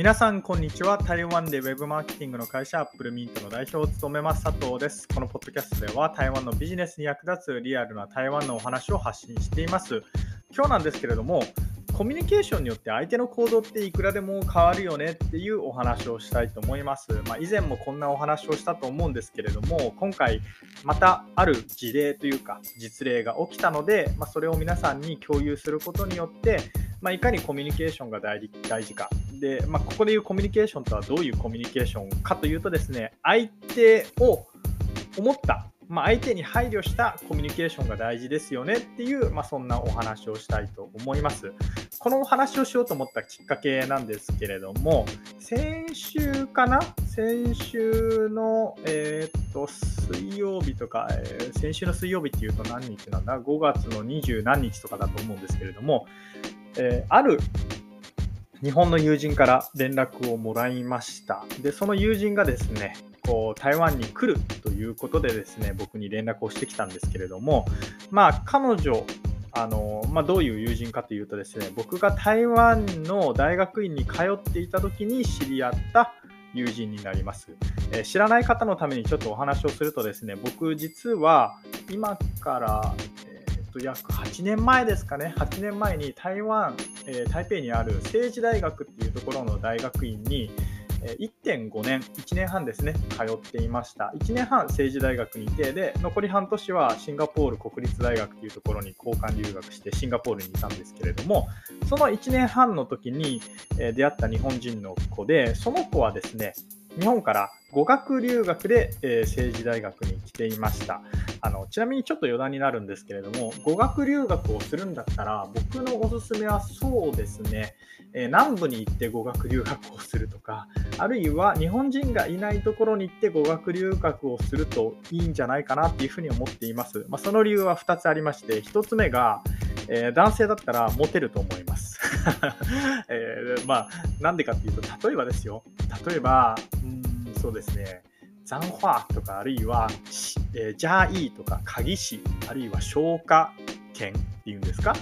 皆さん、こんにちは。台湾でウェブマーケティングの会社、アップルミントの代表を務めます佐藤です。このポッドキャストでは、台湾のビジネスに役立つリアルな台湾のお話を発信しています。今日なんですけれども、コミュニケーションによって相手の行動っていくらでも変わるよねっていうお話をしたいと思います。まあ、以前もこんなお話をしたと思うんですけれども、今回またある事例というか実例が起きたので、まあ、それを皆さんに共有することによって、まあ、いかにコミュニケーションが大事か。で、まあ、ここでいうコミュニケーションとはどういうコミュニケーションかというとですね、相手を思った、まあ、相手に配慮したコミュニケーションが大事ですよねっていう、まあ、そんなお話をしたいと思います。このお話をしようと思ったきっかけなんですけれども、先週かな？先週の、えー、っと水曜日とか、えー、先週の水曜日っていうと何日なんだ ?5 月の20何日とかだと思うんですけれども、えー、ある日本の友人から連絡をもらいました。で、その友人がですね、こう台湾に来るということでですね、僕に連絡をしてきたんですけれども、まあ、彼女、あのまあ、どういう友人かというとですね、僕が台湾の大学院に通っていた時に知り合った友人になります、えー、知らない方のためにちょっとお話をするとですね、僕実は今からと約8年前ですかね、8年前に台湾、えー、台北にある政治大学っていうところの大学院に、1.5年、1年半ですね、通っていました。1年半政治大学にいて、で、残り半年はシンガポール国立大学というところに交換留学してシンガポールにいたんですけれども、その1年半の時に、出会った日本人の子で、その子はですね、日本から語学留学で、政治大学にていました。あのちなみにちょっと余談になるんですけれども、語学留学をするんだったら、僕のおすすめはそうですね、えー、南部に行って語学留学をするとか、あるいは日本人がいないところに行って語学留学をするといいんじゃないかなっていうふうに思っています。まあ、その理由は2つありまして、1つ目が、えー、男性だったらモテると思います。えー、まあ、なんでかっていうと、例えばですよ、例えば、うんそうですね、残話とか、あるいは、えー、ジャーイーとか、鍵師、あるいは消火圏っていうんですか、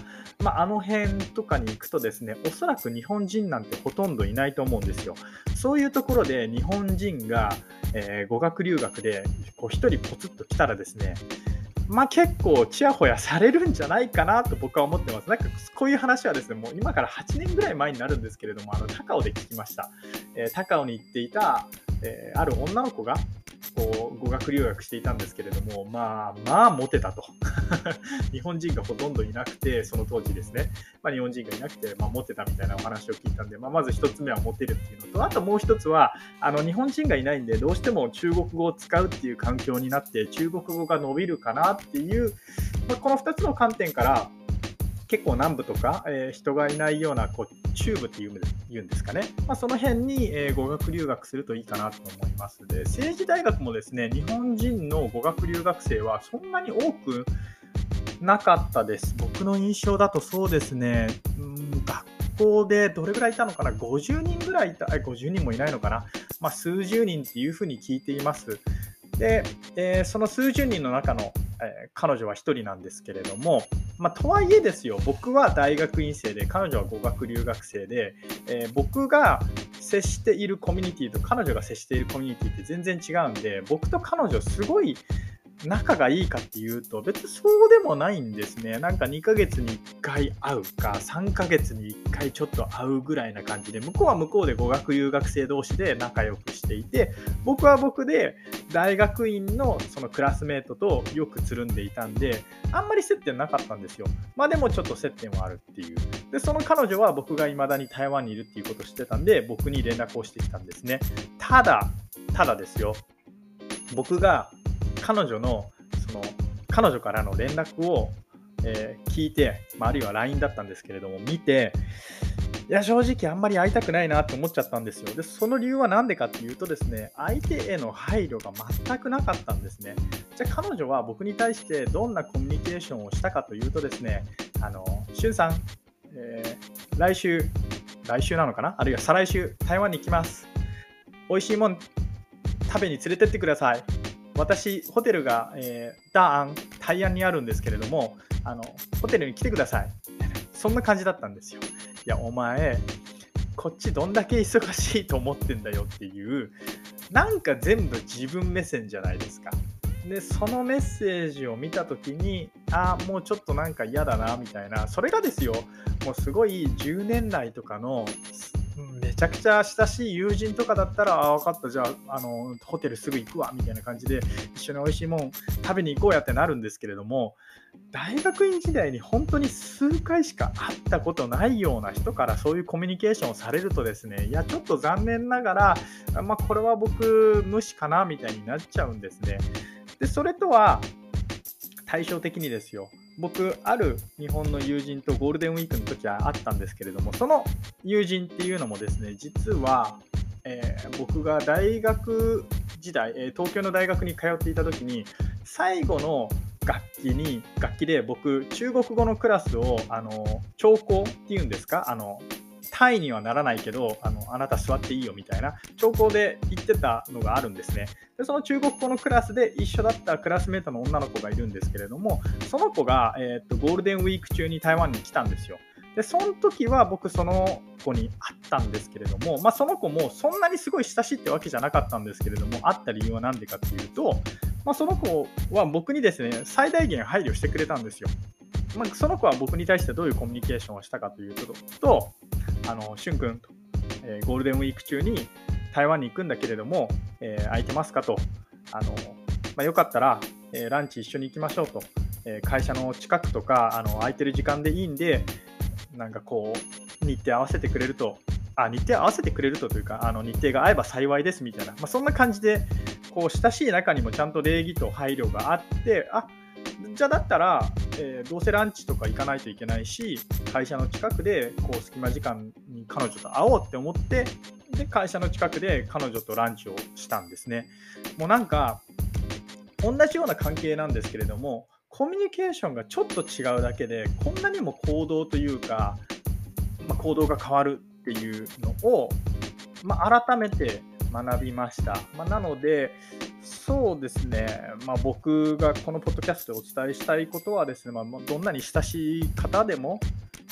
まあ、あの辺とかに行くとですね、おそらく日本人なんてほとんどいないと思うんですよ。そういうところで日本人が、えー、語学留学でこう1人ポツッと来たらですね、まあ、結構ちやほやされるんじゃないかなと僕は思ってます。なんかこういう話はですね、もう今から8年ぐらい前になるんですけれども、あの高尾で聞きました。えー、高尾に行っていた、えー、ある女の子が、こう語学留学していたんですけれども、まあ、まあ、モテたと。日本人がほとんどいなくて、その当時ですね、まあ、日本人がいなくて、まあ、モテたみたいなお話を聞いたんで、まあ、まず1つ目はモテるっていうのと、あともう1つは、あの日本人がいないんで、どうしても中国語を使うっていう環境になって、中国語が伸びるかなっていう、まあ、この2つの観点から、結構南部とか、えー、人がいないようなこう中部っていうんですかね、まあ、その辺に、えー、語学留学するといいかなと思います。で政治大学もですね日本人の語学留学生はそんなに多くなかったです。僕の印象だとそうですね、うん学校でどれぐらいいたのかな、50人ぐらいいた、50人もいないのかな、まあ、数十人っていうふうに聞いています。で、えー、その数十人の中の、え、彼女は1人なんですけれども、まあ、とはいえですよ、僕は大学院生で、彼女は語学留学生で、えー、僕が接しているコミュニティと彼女が接しているコミュニティって全然違うんで、僕と彼女すごい仲がいいかっていうと、別にそうでもないんですね。なんか2ヶ月に1回会うか、3ヶ月に1回ちょっと会うぐらいな感じで、向こうは向こうで語学留学生同士で仲良くしていて、僕は僕で大学院のそのクラスメートとよくつるんでいたんで、あんまり接点なかったんですよ。まあでもちょっと接点はあるっていう。で、その彼女は僕が未だに台湾にいるっていうことを知ってたんで、僕に連絡をしてきたんですね。ただ、ただですよ。僕が彼女のその彼女からの連絡を、えー、聞いて、まあ、あるいは LINE だったんですけれども、見て、いや、正直あんまり会いたくないなって思っちゃったんですよ。で、その理由は何でかっていうとですね、相手への配慮が全くなかったんですね。じゃあ彼女は僕に対してどんなコミュニケーションをしたかというとですね、あの、しゅんさん、えー、来週、来週なのかな？あるいは再来週、台湾に来ます。美味しいもん食べに連れてってください。私、ホテルが、えー、ダーン、大安にあるんですけれども、あのホテルに来てください。そんな感じだったんですよ。や、お前、こっちどんだけ忙しいと思ってんだよっていうなんか全部自分目線じゃないですか。でそのメッセージを見た時にあもうちょっとなんか嫌だなみたいなそれがですよもうすごい10年来とかのめちゃくちゃ親しい友人とかだったら、あ、分かった、じゃあ、あの、ホテルすぐ行くわ、みたいな感じで、一緒に美味しいもん食べに行こうやってなるんですけれども、大学院時代に本当に数回しか会ったことないような人からそういうコミュニケーションをされるとですね、いや、ちょっと残念ながら、まあ、これは僕、無視かな、みたいになっちゃうんですね。で、それとは、対照的にですよ。僕、ある日本の友人とゴールデンウィークの時はあったんですけれども、その友人っていうのもですね、実は、えー、僕が大学時代、え、東京の大学に通っていた時に、最後の楽器に楽器で僕中国語のクラスをあの聴講っていうんですか？あの単位にはならないけどあのあなた座っていいよみたいな兆候で言ってたのがあるんですね。でその中国語のクラスで一緒だったクラスメートの女の子がいるんですけれどもその子が、えー、っとゴールデンウィーク中に台湾に来たんですよ。でその時は僕その子に会ったんですけれども、まあ、その子もそんなにすごい親しいってわけじゃなかったんですけれども会った理由は何でかっていうと、まあ、その子は僕にですね最大限配慮してくれたんですよ。まあ、その子は僕に対してどういうコミュニケーションをしたかということと、あの、しゅんくんと、えー、ゴールデンウィーク中に台湾に行くんだけれども、えー、空いてますかと、あの、まあ、よかったら、えー、ランチ一緒に行きましょうと、え会社の近くとか、あの、空いてる時間でいいんで、なんかこう、日程合わせてくれると、あ、日程合わせてくれるとというか、あの日程が合えば幸いですみたいな、まあ、そんな感じで、こう、親しい中にもちゃんと礼儀と配慮があって、あじゃあだったら、えー、どうせランチとか行かないといけないし、会社の近くでこう隙間時間に彼女と会おうって思って、で、会社の近くで彼女とランチをしたんですね。もうなんか、同じような関係なんですけれども、コミュニケーションがちょっと違うだけで、こんなにも行動というか、まあ、行動が変わるっていうのを、まあ、改めて学びました。まあ、なので、そうですね、まあ、僕がこのポッドキャストでお伝えしたいことはですね、まあ、どんなに親しい方でも、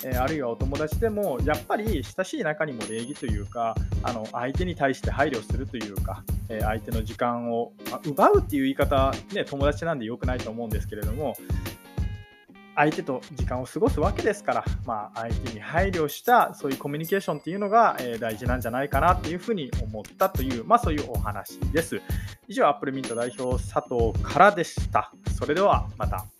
えー、あるいはお友達でも、やっぱり親しい中にも礼儀というか、あの相手に対して配慮するというか、えー、相手の時間を、まあ、奪うっていう言い方、ね、友達なんで良くないと思うんですけれども、相手と時間を過ごすわけですから、まあ、相手に配慮したそういうコミュニケーションっていうのが、え、大事なんじゃないかなっていうふうに思ったという、まあ、そういうお話です。以上、アップルミント代表佐藤からでした。それではまた。